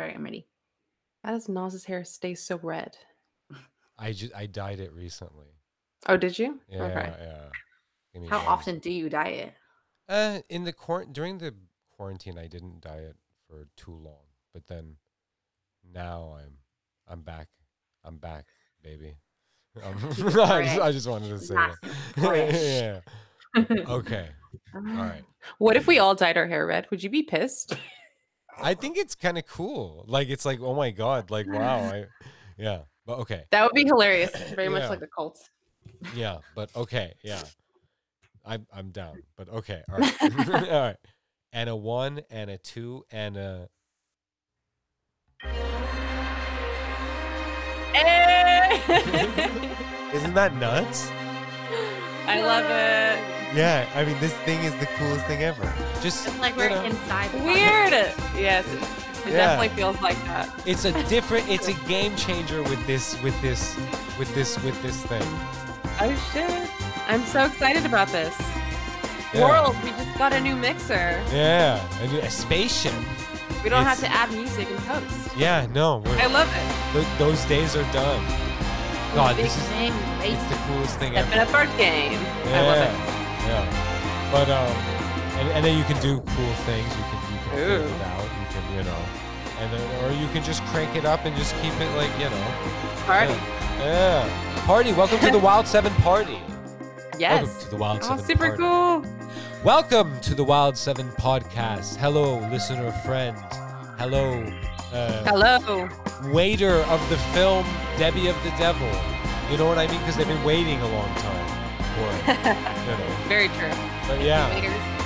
right, I'm ready. How does Naz's hair stay so red? I just I dyed it recently. Oh, did you? Yeah, Okay. yeah. Give me How one often do you dye it? Uh, in the quar- during the quarantine, I didn't diet for too long, but then now I'm I'm back. I'm back, baby. Um, I, just, I just wanted to say Nice that. yeah. Okay. All right. What if we all dyed our hair red? Would you be pissed? I think it's kind of cool. Like it's like, oh my god, like wow. I, yeah. But okay. That would be hilarious. Very Yeah. much like the Colts. Yeah. But okay. Yeah. I'm I'm down. But okay. All right. all right. And a one and a two and a isn't that nuts? I love it. Yeah, I mean this thing is the coolest thing ever. Just It's like we're know, inside. the Weird. Yes, it, it Yeah. definitely feels like that. it's a different it's a game changer with this with this with this with this thing. Oh shit! I'm so excited about this. Yeah. World, we just got a new mixer. Yeah, a, new- a spaceship. We don't have to add music and post. Yeah, no, we're, I love it. th- those days are done. God, this is thing, it's the coolest thing Stepping ever. up our game. Yeah, I love it. Yeah. But um, and, and then you can do cool things. You can you can figure it out. You can you know, and then or you can just crank it up and just keep it like you know. Party. Yeah. yeah. Party. Welcome to the Wild Seven party. Yes. Welcome to the Wild Oh, Seven super party. cool. Welcome to the Wild Seven podcast. Hello, listener friend. Hello, uh, Hello. waiter of the film Debbie of the Devil. You know what I mean? Because they've been waiting a long time you know. Very true. But yeah,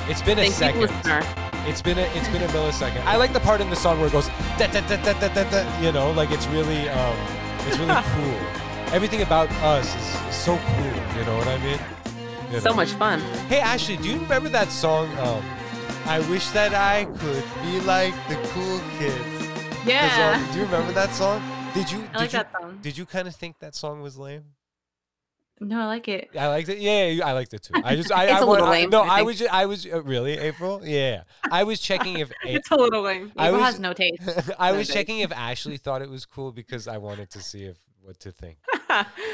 it's been a Thank you, second. listener. It's been a it's been a millisecond. I like the part in the song where it goes da da da da da da. da you know, like it's really um, it's really cool. Everything about us is, is so cool. You know what I mean? You So know. much fun. Hey Ashley, do you remember that song? Um, I wish that I could be like the cool kids. Yeah. do you remember that song? Did you? I like did you, that song. Did you kind of think that song was lame? No, I like it. I liked it. Yeah, yeah, I liked it too. I just, I, It's I a little I- lame, no, I I was, ju- I was uh, really April. Yeah, I was checking if A- It's a little lame. I April was- has no taste. I No was checking if Ashley thought it was cool because I wanted to see if what to think.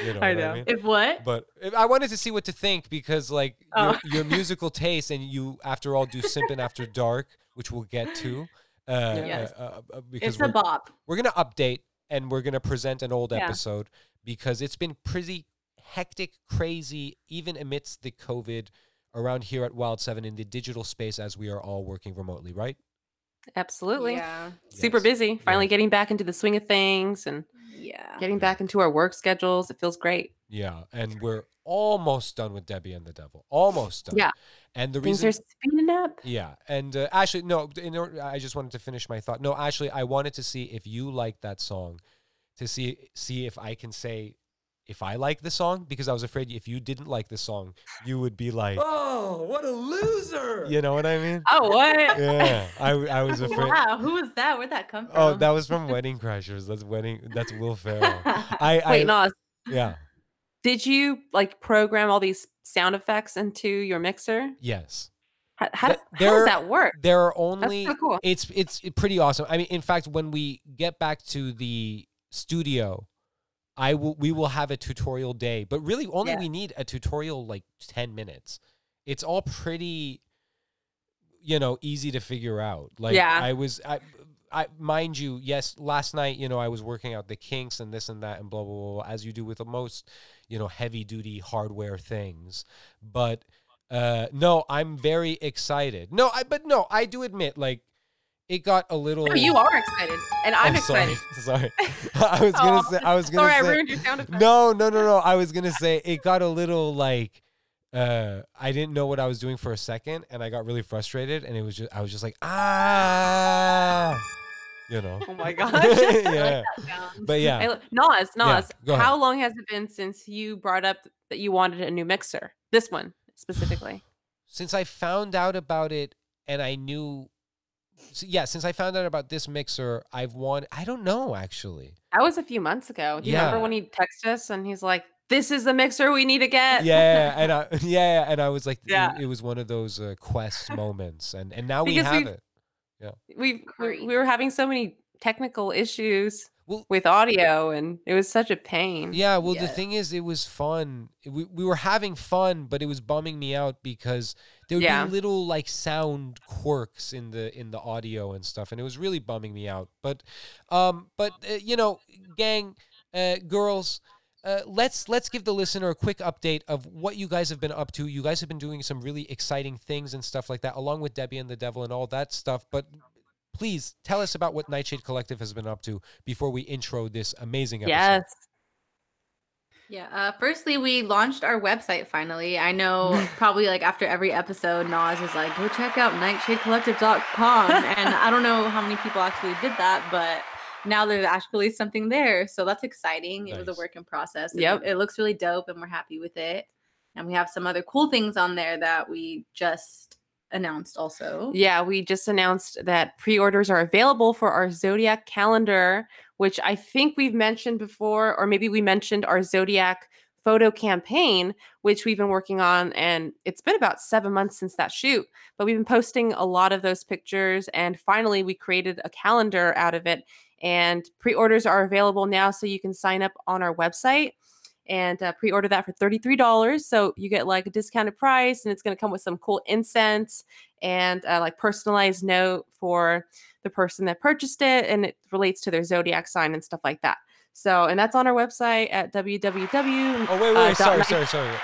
You know I know. I mean? If what? But if- I wanted to see what to think because, like, Oh. your, your musical taste, and you, after all, do Simpin' After Dark, which we'll get to. Uh, Yes. uh, uh, uh, because It's a we're, bop. we're gonna update and we're gonna present an old Yeah. episode because it's been pretty hectic, crazy, even amidst the COVID around here at Wild Seven in the digital space as we are all working remotely, right? Absolutely. Yeah. Super Yes. busy. Finally getting back into the swing of things and Yeah. getting back into our work schedules. It feels great. Yeah, and we're almost done with Debbie and the Devil. Almost done. Yeah. And the Things reason are speeding up. Yeah, and uh, Ashley, no, in order, I just wanted to finish my thought. No, Ashley, I wanted to see if you like that song, to see see if I can say if I like the song because I was afraid if you didn't like the song, you would be like, Oh, what a loser! you know what I mean? Oh, what? Yeah, I I was afraid. Wow, who was that? Where'd that come oh, from? Oh, that was from Wedding Crashers. That's wedding. That's Will Ferrell. I, I Wait, Naz, yeah, did you like program all these sound effects into your mixer? yes. How, how, Th- how does that work? There are That's only so cool. it's it's pretty awesome. I mean, in fact, when we get back to the studio, I will we will have a tutorial day, but really only Yeah. we need a tutorial like 10 minutes. It's all pretty you know, easy to figure out. Like Yeah. I was I I mind you, yes, last night, you know, I was working out the kinks and this and that and blah blah blah, blah as you do with the most, you know, heavy duty hardware things. But uh no, I'm very excited. No, I but no, I do admit like it got a little No, you are excited, and I'm Oh, excited. Sorry. sorry. I was gonna say I was gonna Sorry, I say ruined your sound effect. No, no, no, no. I was gonna say it got a little like uh I didn't know what I was doing for a second and I got really frustrated and it was just I was just like ah you know. Oh my gosh. yeah. But yeah. Naz, Naz, ahead. how long has it been since you brought up that you wanted a new mixer? This one specifically. since I found out about it and I knew so yeah, since I found out about this mixer, I've won I don't know actually. That was a few months ago. Do you Yeah. remember when he texted us and he's like, "This is the mixer we need to get." Yeah, and I yeah, and I was like Yeah. it, was one of those uh, quest moments and and now we Because have we've- it. we we we were having so many technical issues Well- with audio, and it was such a pain. Yeah, well, the thing is, it was fun. We, we were having fun, but it was bumming me out because there would Yeah. be little like sound quirks in the in the audio and stuff, and it was really bumming me out. But, um, but uh, you know, gang, uh, girls. Uh, let's let's give the listener a quick update of what you guys have been up to. You guys have been doing some really exciting things and stuff like that, along with Debbie and the Devil and all that stuff. But please tell us about what Nightshade Collective has been up to before we intro this amazing episode. Yes. Yeah. Uh, firstly, we launched our website finally. I know probably like after every episode, Naz is like, go check out nightshadecollective.com. and I don't know how many people actually did that, but now there's actually something there. So that's exciting. It was a work in process. It- Yep. It, looks really dope and we're happy with it. And we have some other cool things on there that we just announced also. Yeah, we just announced that pre-orders are available for our zodiac calendar, which I think we've mentioned before, or maybe we mentioned our zodiac photo campaign, which we've been working on, and it's been about seven months since that shoot. But we've been posting a lot of those pictures, and finally we created a calendar out of it. And pre-orders are available now, so you can sign up on our website and uh, pre-order that for $33 so you get like a discounted price and it's going to come with some cool incense and uh, like personalized note for the person that purchased it and it relates to their zodiac sign and stuff like that so and that's on our website at www Oh wait, wait, uh, wait sorry, sorry, sorry.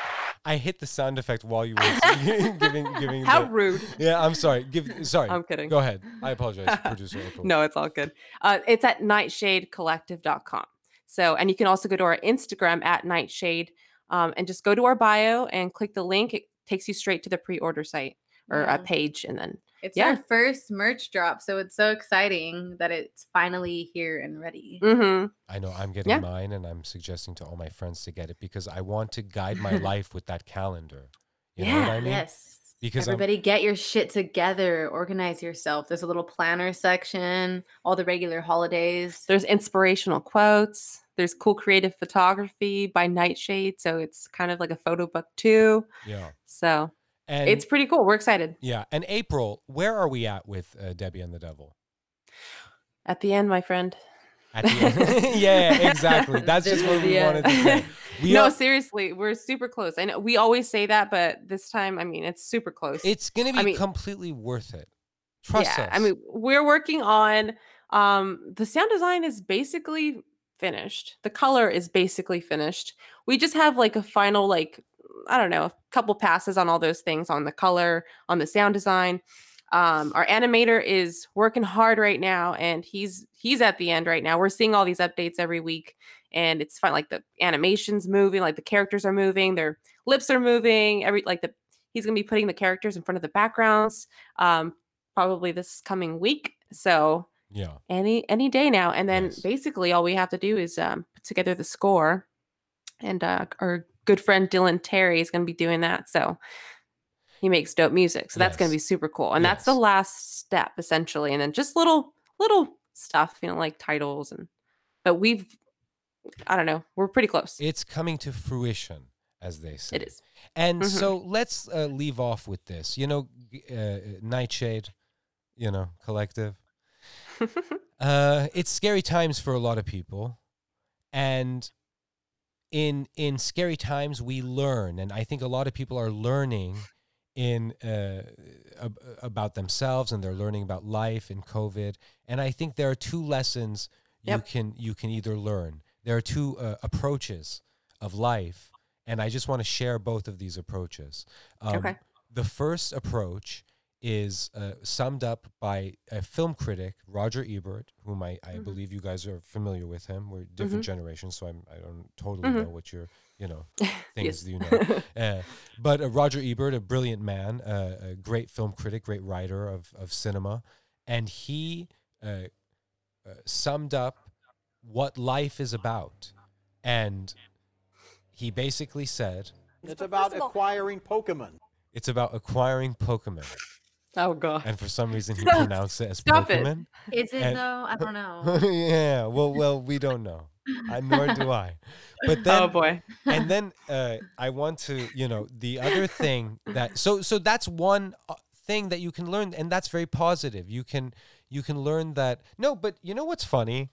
I hit the sound effect while you were giving giving. how the- rude Yeah, I'm sorry. Give sorry. i'm kidding Go ahead. I apologize, producer. No it's all good uh, it's at nightshadecollective.com so and you can also go to our instagram at nightshade um, and just go to our bio and click the link it takes you straight to the pre-order site or Yeah. a page and then It's Yeah. our first merch drop. So it's so exciting that it's finally here and ready. mhm. I know I'm getting Yeah. mine, and I'm suggesting to all my friends to get it because I want to guide my life with that calendar. You know what I mean? Yes. Because I'm- everybody get your shit together, organize yourself. There's a little planner section, all the regular holidays. There's inspirational quotes. There's cool creative photography by Nightshade. So it's kind of like a photo book too. Yeah. So And it's pretty cool. We're excited. yeah. And April, where are we at with uh, Debbie and the Devil? At the end, my friend. At the end. yeah, yeah, exactly. That's just what we the wanted to end. say. We no, are, seriously, we're super close. I know we always say that, but this time, I mean, it's super close. it's gonna be I mean- completely worth it. Trust yeah, us. I mean, we're working on um the sound design is basically finished. The color is basically finished. We just have like a final like I don't know, a couple passes on all those things on the color, on the sound design. Um our animator is working hard right now and he's he's at the end right now. We're seeing all these updates every week and it's fun like the animations moving, like the characters are moving, their lips are moving, every like the he's going to be putting the characters in front of the backgrounds. Um probably this coming week. So yeah. any any day now, and then Yes. basically all we have to do is um, put together the score, and uh, our good friend Dylan Terry is going to be doing that. So he makes dope music, so that's going to be super cool. And that's the last step essentially, and then just little little stuff, you know, like titles and. But we've, I don't know, we're pretty close. It's coming to fruition, as they say. It is. And Mhm. so let's uh, leave off with this. You know, uh, Nightshade, you know, collective. Uh, it's scary times for a lot of people, and in in scary times we learn, and I think a lot of people are learning in uh, ab- about themselves, and they're learning about life and COVID. And I think there are two lessons you can you can either learn. There are two uh, approaches of life, and I just want to share both of these approaches. Um, Okay. The first approach is uh, summed up by a film critic, Roger Ebert, whom I, I Mhm. believe you guys are familiar with him. We're different generations, so I'm, I don't totally Mhm. know what your, you know, things Yes. you know. Uh, but uh, Roger Ebert, a brilliant man, uh, a great film critic, great writer of, of cinema, and he uh, uh, summed up what life is about. And he basically said It's about acquiring Pokemon. it's about acquiring Pokemon. oh god. And for some reason, he pronounced it as Stop. Pokemon. Is it And- though? I don't know. yeah, well, well, we don't know, uh, nor do I. But then, oh boy. and then uh, I want to, you know, the other thing that so so that's one uh, thing that you can learn, and that's very positive. You can you can learn that. No, but you know what's funny?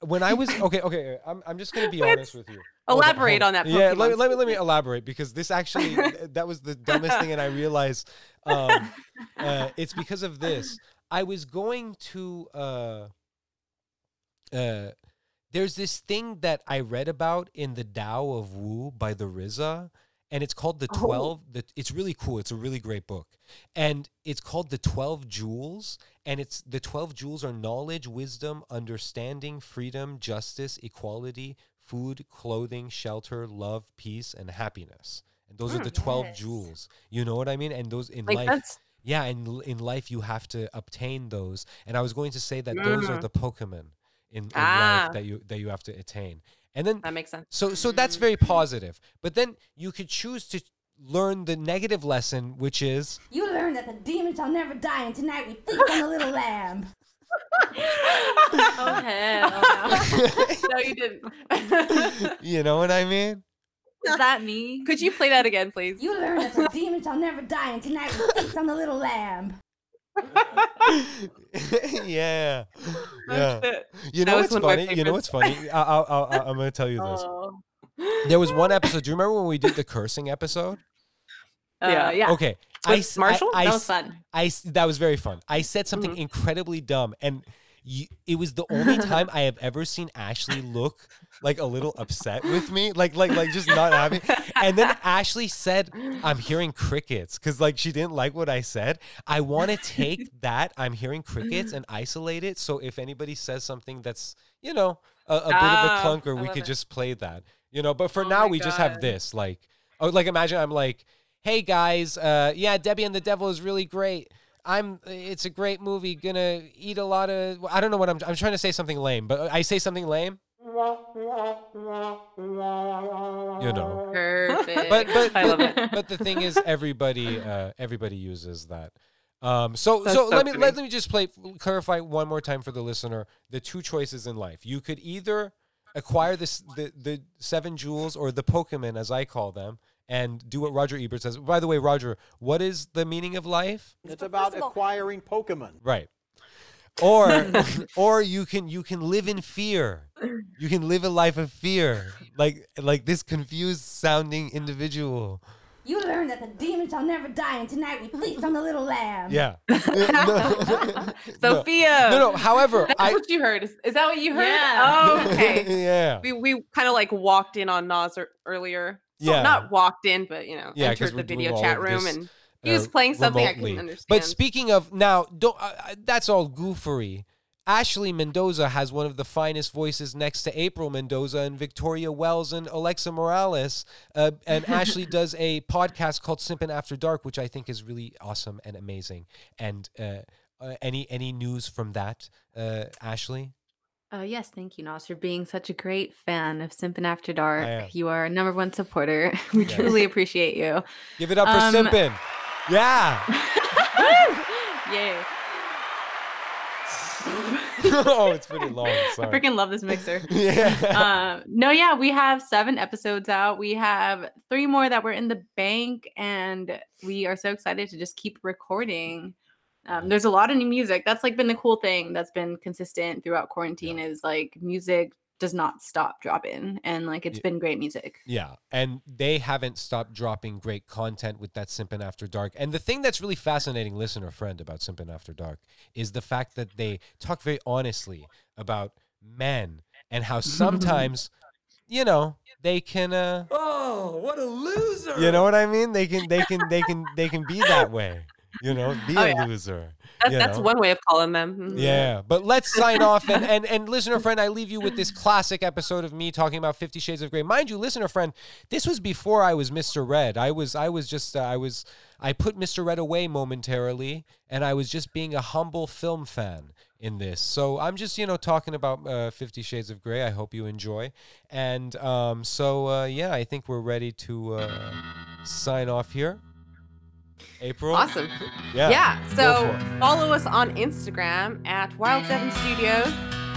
When I was okay, okay, I'm I'm just gonna be honest with you. Hold on, Elaborate on that Yeah, let, me- let me let me elaborate because this actually that was the dumbest thing, and I realized um, uh, it's because of this. I was going to uh, uh, there's this thing that I read about in the Tao of Wu by the RZA, and it's called the Oh. Twelve. The, it's really cool. It's a really great book, and it's called the Twelve Jewels. And it's the twelve jewels are knowledge, wisdom, understanding, freedom, justice, equality, food, clothing, shelter, love, peace, and happiness. And those are Mm, the twelve yes. jewels. You know what I mean? And those in Makes life, yeah, and in life you have to obtain those. And I was going to say that those are Mm. the Pokemon in, in Ah. life that you that you have to attain. And then That makes sense. so so that's very positive. But then you could choose to learn the negative lesson, which is You learn that the demon shall never die, and tonight we feast on the little lamb. Oh hell no. no, you didn't. you know what I mean? Is that me? Could you play that again, please? You learn that the demon shall never die, and tonight we feast on the little lamb. yeah. Yeah. You know what's one of my funny? You know what's funny? I, I, I, I'm going to tell you this. Oh. There was one episode. Do you remember when we did the cursing episode? Uh, Yeah. yeah. Okay. With s- Marshall? I, that s- was fun. I s- that was very fun. I said something Mhm. incredibly dumb, and you, it was the only time I have ever seen Ashley look like a little upset with me, like like like just not happy. And then Ashley said, "I'm hearing crickets," because like she didn't like what I said. I want to take that I'm hearing crickets and isolate it. So if anybody says something that's you know a, a bit of a Ah, clunker, we could it. just play that. You know, but for Oh now we just have this like. Oh, like imagine I'm like, hey guys, uh, yeah, Debbie and the Devil is really great. I'm. It's a great movie. Gonna eat a lot of. I don't know what I'm. I'm trying to say something lame, but I say something lame. You know. Perfect. But but I love but, but the thing is, everybody uh, everybody uses that. Um, so That's so so let me funny. let me just play clarify one more time for the listener the two choices in life. You could either acquire this the the seven jewels or the Pokemon as I call them and do what Roger Ebert says. By the way, Roger, what is the meaning of life? It's about acquiring Pokemon. Right. Or or you can you can live in fear. You can live a life of fear. Like like this confused sounding individual. You learn that the demon shall never die, and tonight we feast on the little lamb. Yeah. No. Sophia. No, no. However, That's I what you heard. Is, is that what you heard? Yeah. Oh, okay. yeah. we we kind of like walked in on Naz earlier. Yeah. Not walked in, but you know, Yeah, entered the video chat room this, and he uh, was playing something I couldn't understand. But speaking of now, don't uh, uh, that's all goofery. Ashley Mendoza has one of the finest voices next to April Mendoza and Victoria Wells and Alexa Morales. Uh, and Ashley does a podcast called Simpin After Dark, which I think is really awesome and amazing. And uh, uh, any any news from that, uh, Ashley? Uh, yes, thank you, Naz, for being such a great fan of Simpin After. Dark. You are a number one supporter. We Yes. truly appreciate you. Give it up for Um, Simpin. Yeah. Yay. oh, it's pretty long. I Sorry. freaking love this mixer. yeah. um, no, yeah, we have seven episodes out. We have three more that were in the bank, and we are so excited to just keep recording. Um, there's a lot of new music. That's like been the cool thing that's been consistent throughout quarantine is like music does not stop dropping, and like it's Yeah. been great music. Yeah, and they haven't stopped dropping great content with that Simpin After Dark. And the thing that's really fascinating, listener friend, about Simpin After Dark is the fact that they talk very honestly about men and how sometimes, you know, they can. Uh, Oh, what a loser! you know what I mean? They can. They can. They can. They can be that way. You know, be Oh, a yeah. loser. That- you that's one way of calling them. Mhm. Yeah, but let's sign off and, and and listener friend, I leave you with this classic episode of me talking about Fifty Shades of Grey. Mind you, listener friend, this was before I was Mr. Red. I was I was just uh, I was I put Mr. Red away momentarily, and I was just being a humble film fan in this. So I'm just you know talking about uh, Fifty Shades of Grey. I hope you enjoy, and um, so uh, yeah, I think we're ready to uh, sign off here. April, Awesome. yeah, Yeah. So follow us on Instagram at Wild7 Studios.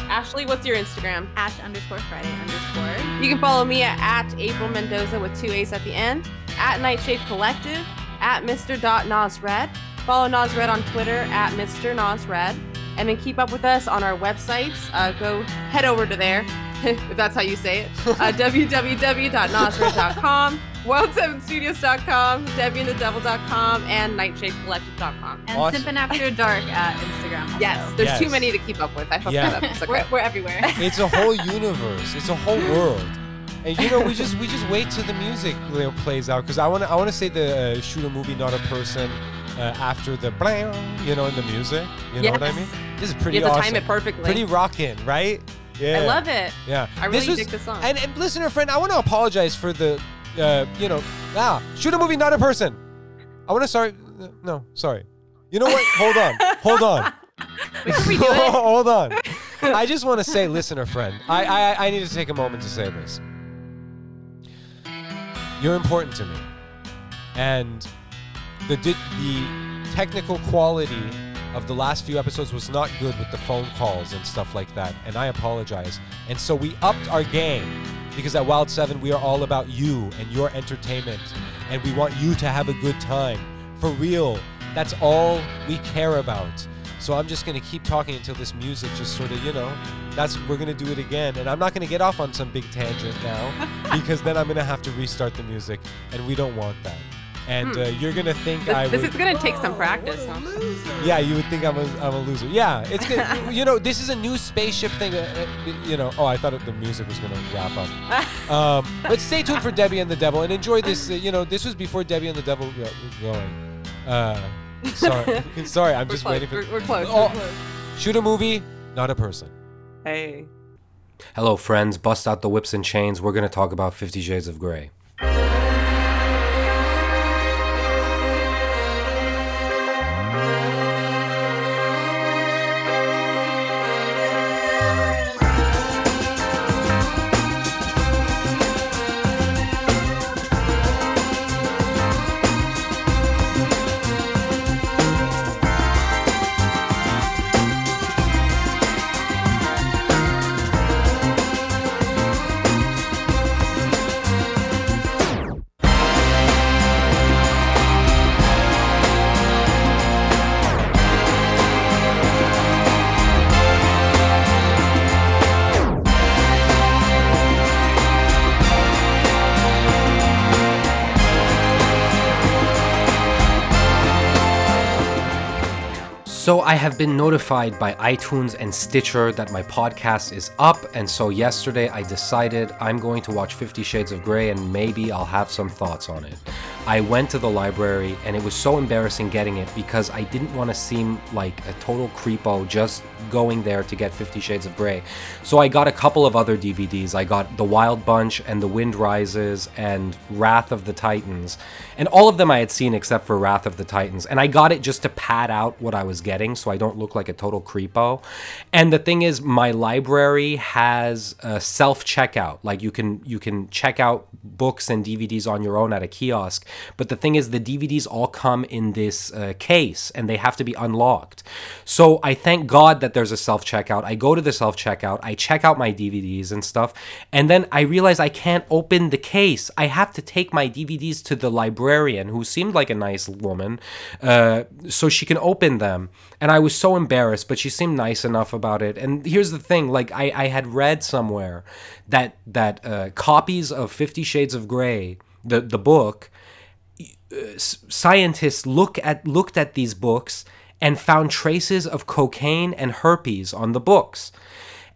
Ashley, what's your Instagram? Ash underscore Friday underscore. You can follow me at, at April Mendoza with two A's at the end, at Nightshade Collective, at Mr. Nosred. Follow Nosred on Twitter at Mr. Nosred. and then keep up with us on our websites. Uh, go head over to there, if that's how you say it. Uh, www.nosra.com, world7studios.com, debbieandthedevil.com, and nightshadecollective.com. And Awesome. Simpin' After Dark at Instagram. Also. Yes, there's too many to keep up with. I fucked Yeah. that up. It's okay. We're, we're everywhere. it's a whole universe. It's a whole world. And you know, we just we just wait till the music you know, plays out because I want to I want to say the uh, shoot a movie, not a person. Uh, after the blam, you know, in the music, you know what I mean. This is pretty You have to awesome. time it perfectly. Pretty rocking, right? Yeah. I love it. Yeah, I This really was- dig this song. And, and listener friend, I want to apologize for the, uh, you know, ah, shoot a movie, not a person. I want to sorry. uh, No, sorry. You know what? Hold on. Hold on. We can redo it. Hold on. I just want to say, listener friend, I, I I need to take a moment to say this. You're important to me, and the the technical quality of the last few episodes was not good with the phone calls and stuff like that, and I apologize. And so we upped our game because at Wild Seven we are all about you and your entertainment, and we want you to have a good time for real. That's all we care about. So I'm just gonna keep talking until this music just sort of, you know, that's we're gonna do it again, and I'm not gonna get off on some big tangent now because then I'm gonna have to restart the music, and we don't want that. And uh, you're gonna think This, I this would. is gonna take some practice. what Huh? Yeah, you would think I'm a, I'm a loser. Yeah, it's good. you know, this is a new spaceship thing. uh, uh, you know, oh, I thought it, the music was gonna wrap up. Um, but stay tuned for Debbie and the Devil and enjoy this. Uh, you know, this was before Debbie and the Devil going. Uh, sorry, sorry, I'm We're just close. waiting for. We're, we're close. Oh. We're close. Shoot a movie, not a person. Hey. Hello, friends. Bust out the whips and chains. We're going to talk about Fifty Shades of Grey. I have been notified by iTunes and Stitcher that my podcast is up, and so yesterday I decided I'm going to watch Fifty Shades of Grey and maybe I'll have some thoughts on it. I went to the library and it was so embarrassing getting it because I didn't want to seem like a total creepo just going there to get Fifty Shades of Grey. So I got a couple of other DVDs. I got The Wild Bunch and The Wind Rises and Wrath of the Titans. And all of them I had seen except for Wrath of the Titans. And I got it just to pad out what I was getting so I don't look like a total creepo. And the thing is my library has a self-checkout. Like you can you can check out books and DVDs on your own at a kiosk. But the thing is the DVDs all come in this uh, case and they have to be unlocked. So I thank God that there's a self-checkout. I go to the self-checkout, I check out my DVDs and stuff, and then I realize I can't open the case. I have to take my DVDs to the librarian, who seemed like a nice woman, uh, so she can open them. And I was so embarrassed, but she seemed nice enough about it. And here's the thing: like I, I had read somewhere that that uh, copies of Fifty Shades of Grey, the the book, s- scientists look at looked at these books and found traces of cocaine and herpes on the books.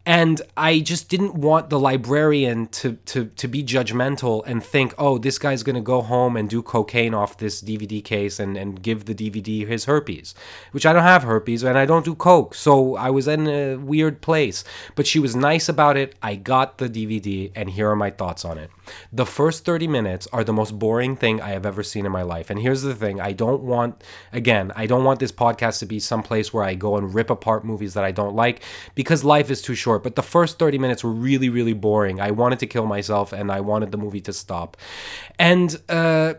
And I just didn't want the librarian to, to, to be judgmental and think, oh, this guy's to go home and do cocaine off this DVD case and, and give the DVD his herpes, which I don't have herpes and I don't do coke. So I was in a weird place. But she was nice about it. I got the DVD and here are my thoughts on it. The first 30 minutes are the most boring thing I have ever seen in my life. And here's the thing I don't want, again, I don't want this podcast to be someplace where I go and rip apart movies that I don't like because life is too short. But the first 30 minutes were really, really boring. I wanted to kill myself and I wanted the movie to stop. And, uh,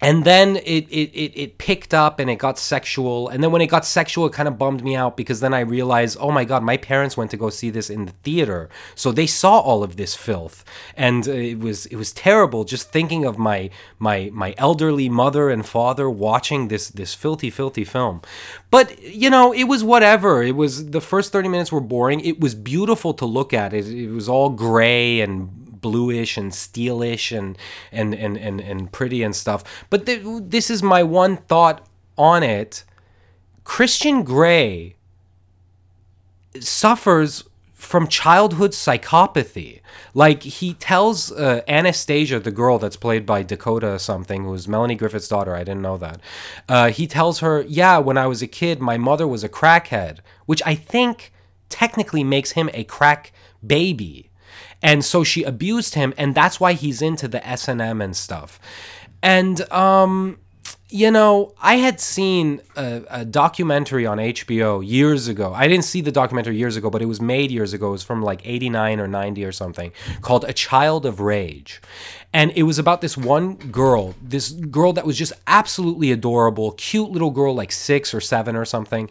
and then it, it it it picked up and it got sexual. And then when it got sexual it kind of bummed me out because then i realized oh my god my parents went to go see this in the theater. So they saw all of this filth. And uh, it was it was terrible just thinking of my my my elderly mother and father watching this this filthy filthy film. But you know it was whatever. It was the first 30 minutes were boring. It was beautiful to look at. It it was all gray and bluish and steelish and and and and, and pretty and stuff. But th- this is my one thought on it. Christian Grey suffers from childhood psychopathy. Like he tells uh, Anastasia, the girl that's played by Dakota something, who's Melanie Griffith's daughter. I didn't know that. Uh, he tells her, "Yeah, when I was a kid, my mother was a crackhead," which I think technically makes him a crack baby and so she abused him and that's why he's into the s&m and stuff. And um you know i had seen a, a, documentary on hbo years ago. I didn't see the documentary years ago but it was made years ago. It was from like 89 or 90 or something called a child of rage. And it was about this one girl this girl that was just absolutely adorable cute little girl like six or seven or something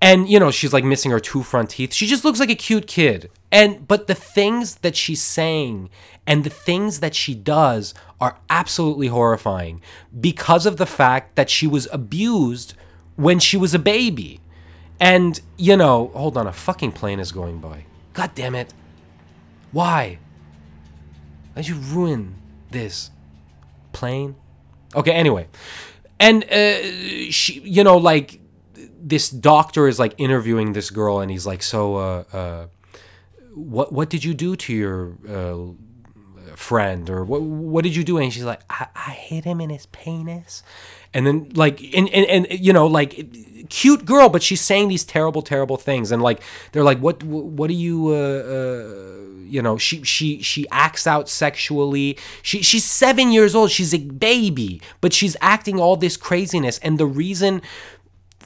and you know she's like missing her two front teeth. She just looks like a cute kid. And but the things that she's saying and the things that she does are absolutely horrifying because of the fact that she was abused when she was a baby. And you know hold on a fucking plane is going by. God damn it. Why? Why'd you ruin this plane? Okay anyway. And uh, she you know like this doctor is like interviewing this girl and he's like so uh, uh, what what did you do to your uh, friend or what what did you do? And she's like I, I hit him in his penis. And then like and, and and you know like cute girl but she's saying these terrible terrible things. And like they're like what what do you uh, uh you know she she she acts out sexually. She she's 7 years old. She's a baby but she's acting all this craziness. And the reason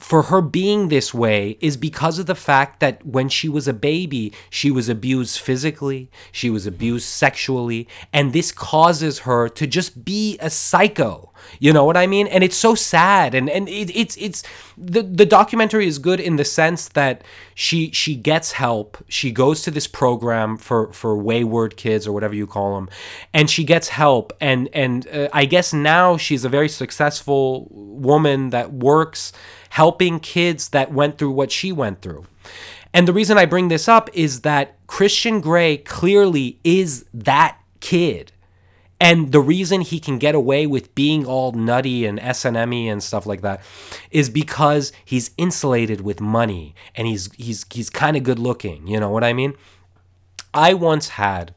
for her being this way is because of the fact that when she was a baby, she was abused physically, she was abused sexually, and this causes her to just be a psycho. You know what I mean? And it's so sad. And and it, it's it's the the documentary is good in the sense that she she gets help. She goes to this program for for wayward kids or whatever you call them, and she gets help. And and uh, I guess now she's a very successful woman that works helping kids that went through what she went through. And the reason I bring this up is that Christian Grey clearly is that kid. And the reason he can get away with being all nutty and S&M and stuff like that is because he's insulated with money and he's he's he's kind of good looking, you know what I mean? I once had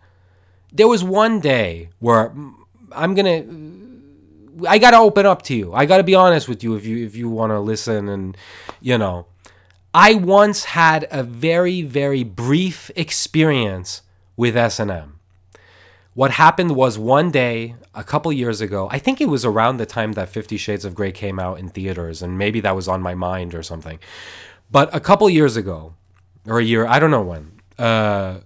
there was one day where mm, I'm going to I gotta open up to you. I gotta be honest with you if you if you want to listen and you know. I once had a very very brief experience with S&M. What happened was one day a couple years ago, I think it was around the time that 50 Shades of Grey came out in theaters and maybe that was on my mind or something. But a couple years ago or a year, I don't know when. Uh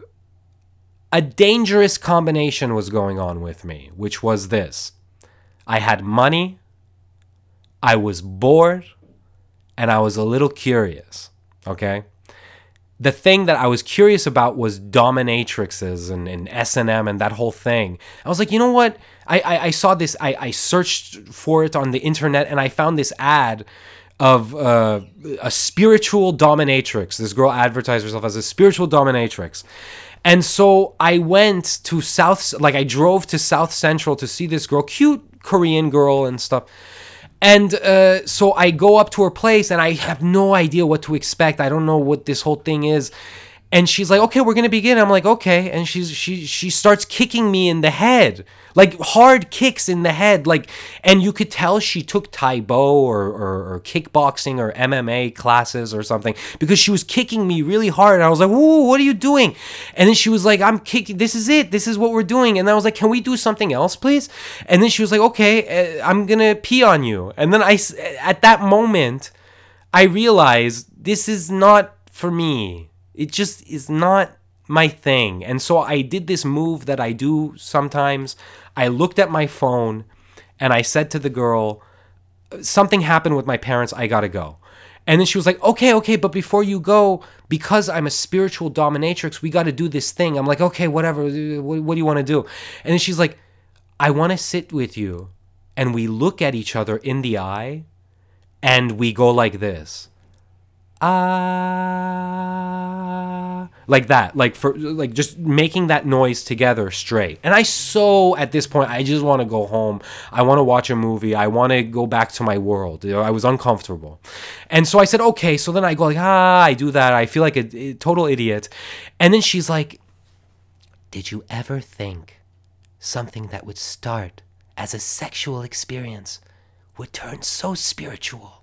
a dangerous combination was going on with me, which was this. I had money, I was bored, and I was a little curious. Okay. The thing that I was curious about was dominatrixes and, and S&M and that whole thing. I was like, you know what? I, I, I saw this, I, I searched for it on the internet and I found this ad of uh, a spiritual dominatrix. This girl advertised herself as a spiritual dominatrix. And so I went to South, like I drove to South Central to see this girl, cute Korean girl and stuff. And uh, so I go up to her place and I have no idea what to expect. I don't know what this whole thing is. And she's like, "Okay, we're gonna begin." I'm like, "Okay," and she's she she starts kicking me in the head like hard kicks in the head like and you could tell she took tae bo or, or, or kickboxing or mma classes or something because she was kicking me really hard. And i was like whoa what are you doing? And then she was like i'm kicking this is it this is what we're doing. And i was like can we do something else please? And then she was like okay uh, i'm gonna pee on you. And then i at that moment i realized this is not for me it just is not my thing. And so I did this move that I do sometimes. I looked at my phone and I said to the girl, something happened with my parents. I gotta go. And then she was like, okay, okay, but before you go, because I'm a spiritual dominatrix, we got to do this thing. I'm like, okay, whatever. What, what do you want to do? And then she's like, I want to sit with you. And we look at each other in the eye and we go like this. Ah, like that, like for like just making that noise together straight. And I so at this point, I just want to go home. I want to watch a movie. I want to go back to my world. You know, I was uncomfortable, and so I said, okay. So then I go like, ah, I do that. I feel like a, a total idiot. And then she's like, did you ever think something that would start as a sexual experience would turn so spiritual?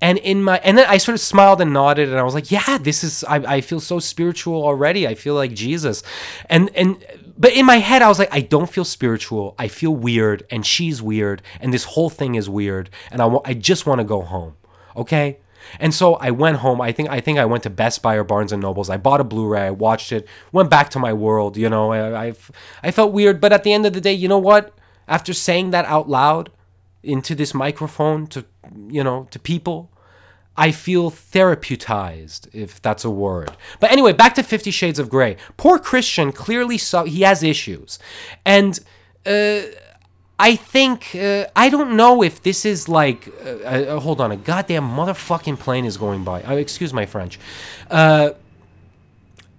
And in my and then i sort of smiled and nodded and i was like yeah this is i, I feel so spiritual already. I feel like jesus. And and but in my head i was like i don't feel spiritual. I feel weird and she's weird and this whole thing is weird and i, I just want to go home okay? And so i went home. I think i think i went to best buy or barnes and nobles. I bought a blu-ray. I watched it. Went back to my world you know? I, I i felt weird. But at the end of the day you know what? After saying that out loud into this microphone to you know to people i feel therapeuticized if that's a word but anyway back to 50 shades of gray poor christian clearly saw he has issues and uh I think uh, I don't know if this is like uh, uh, hold on a goddamn motherfucking plane is going by. Uh, excuse my French. Uh,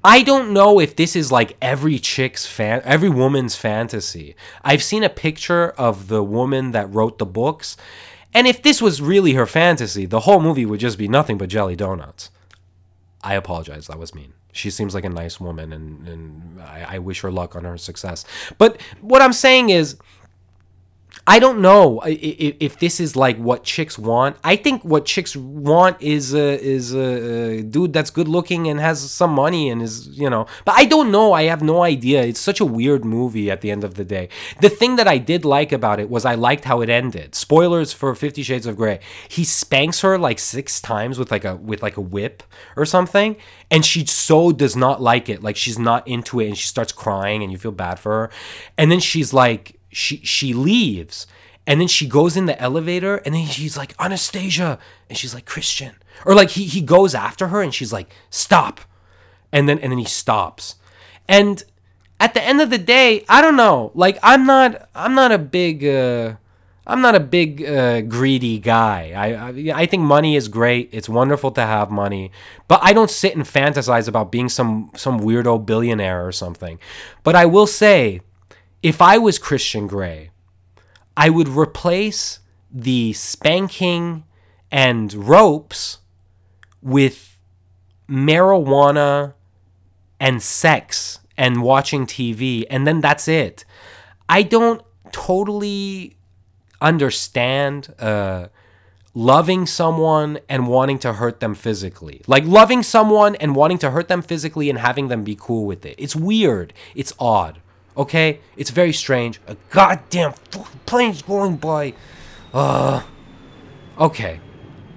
I don't know if this is like every chick's fan, every woman's fantasy. I've seen a picture of the woman that wrote the books, and if this was really her fantasy, the whole movie would just be nothing but jelly donuts. I apologize, that was mean. She seems like a nice woman, and, and I, I wish her luck on her success. But what I'm saying is, I don't know i- i- if this is like what chicks want. I think what chicks want is a is a, uh dude that's good looking and has some money and is you know. But I don't know. I have no idea. It's such a weird movie at the end of the day. The thing that I did like about it was I liked how it ended. Spoilers for Fifty Shades of Grey. He spanks her like six times with like a with like a whip or something, and she so does not like it. Like she's not into it, and she starts crying, and you feel bad for her. And then she's like she she leaves and then she goes in the elevator and then she's like anastasia and she's like christian or like he, he goes after her and she's like stop and then and then he stops and at the end of the day i don't know like i'm not i'm not a big uh i'm not a big uh, greedy guy. I, I i think money is great. It's wonderful to have money but i don't sit and fantasize about being some some weirdo billionaire or something. But i will say if I was Christian Grey, I would replace the spanking and ropes with marijuana and sex and watching TV, and then that's it. I don't totally understand uh, loving someone and wanting to hurt them physically. Like loving someone and wanting to hurt them physically and having them be cool with it. It's weird. It's odd. Okay? It's very strange. A goddamn plane's going by. Uh, okay.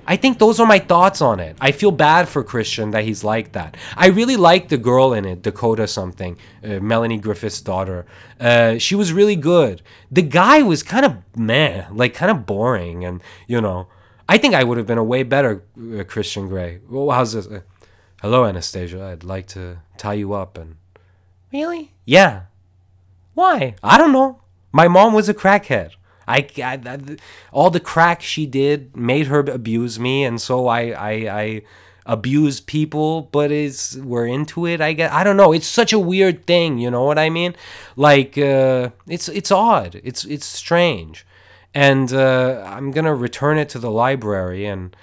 I think those are my thoughts on it. I feel bad for Christian that he's like that. I really like the girl in it, Dakota something, uh, Melanie Griffith's daughter. Uh, she was really good. The guy was kind of meh, like kind of boring, and you know, I think I would have been a way better uh, Christian Grey. Well, how's this? Uh, Hello, Anastasia. I'd like to tie you up and. Really? Yeah. Why? I don't know. My mom was a crackhead. I, I, I- all the crack she did made her abuse me, and so I I, I abuse people, but is we're into it. I guess I don't know. It's such a weird thing. You know what I mean? Like uh, it's it's odd. It's it's strange, and uh, I'm gonna return it to the library, and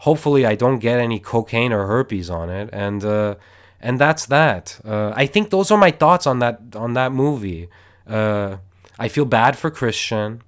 hopefully I don't get any cocaine or herpes on it, and uh, and that's that. Uh, I think those are my thoughts on that on that movie. Uh, I feel bad for Christian.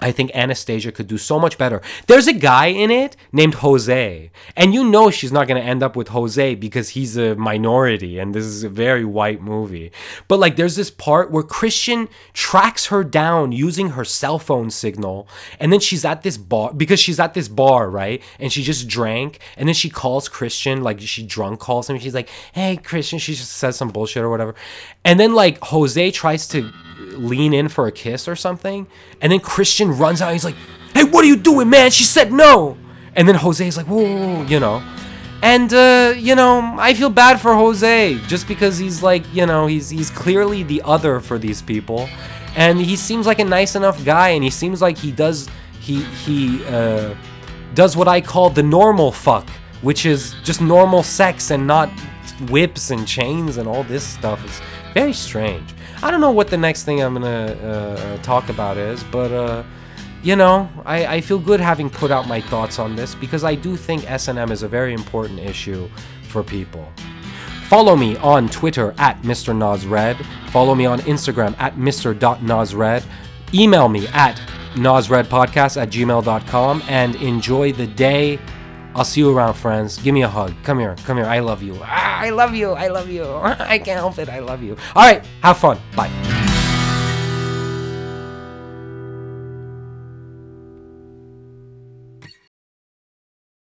I think Anastasia could do so much better. There's a guy in it named Jose, and you know she's not going to end up with Jose because he's a minority and this is a very white movie. But like there's this part where Christian tracks her down using her cell phone signal, and then she's at this bar because she's at this bar, right? And she just drank, and then she calls Christian, like she drunk calls him. She's like, "Hey, Christian," she just says some bullshit or whatever. And then like Jose tries to lean in for a kiss or something, and then Christian runs out. He's like, "Hey, what are you doing, man? She said no." And then Jose's like, "Whoa, whoa, whoa," you know. And uh, you know, I feel bad for Jose just because he's like, you know, he's he's clearly the other for these people, and he seems like a nice enough guy, and he seems like he does he he uh, does what I call the normal fuck, which is just normal sex and not whips and chains and all this stuff. It's very strange. I don't know what the next thing I'm gonna uh, talk about is, but uh, you know, I, I feel good having put out my thoughts on this because I do think S&M is a very important issue for people. Follow me on Twitter at Mr. Nosred. Follow me on Instagram at Mr.Nosred. Email me at nosredpodcast at gmail.com and enjoy the day. I'll see you around, friends. Give me a hug. Come here. Come here. I love you. Ah, I love you. I love you. I can't help it. I love you. All right. Have fun. Bye.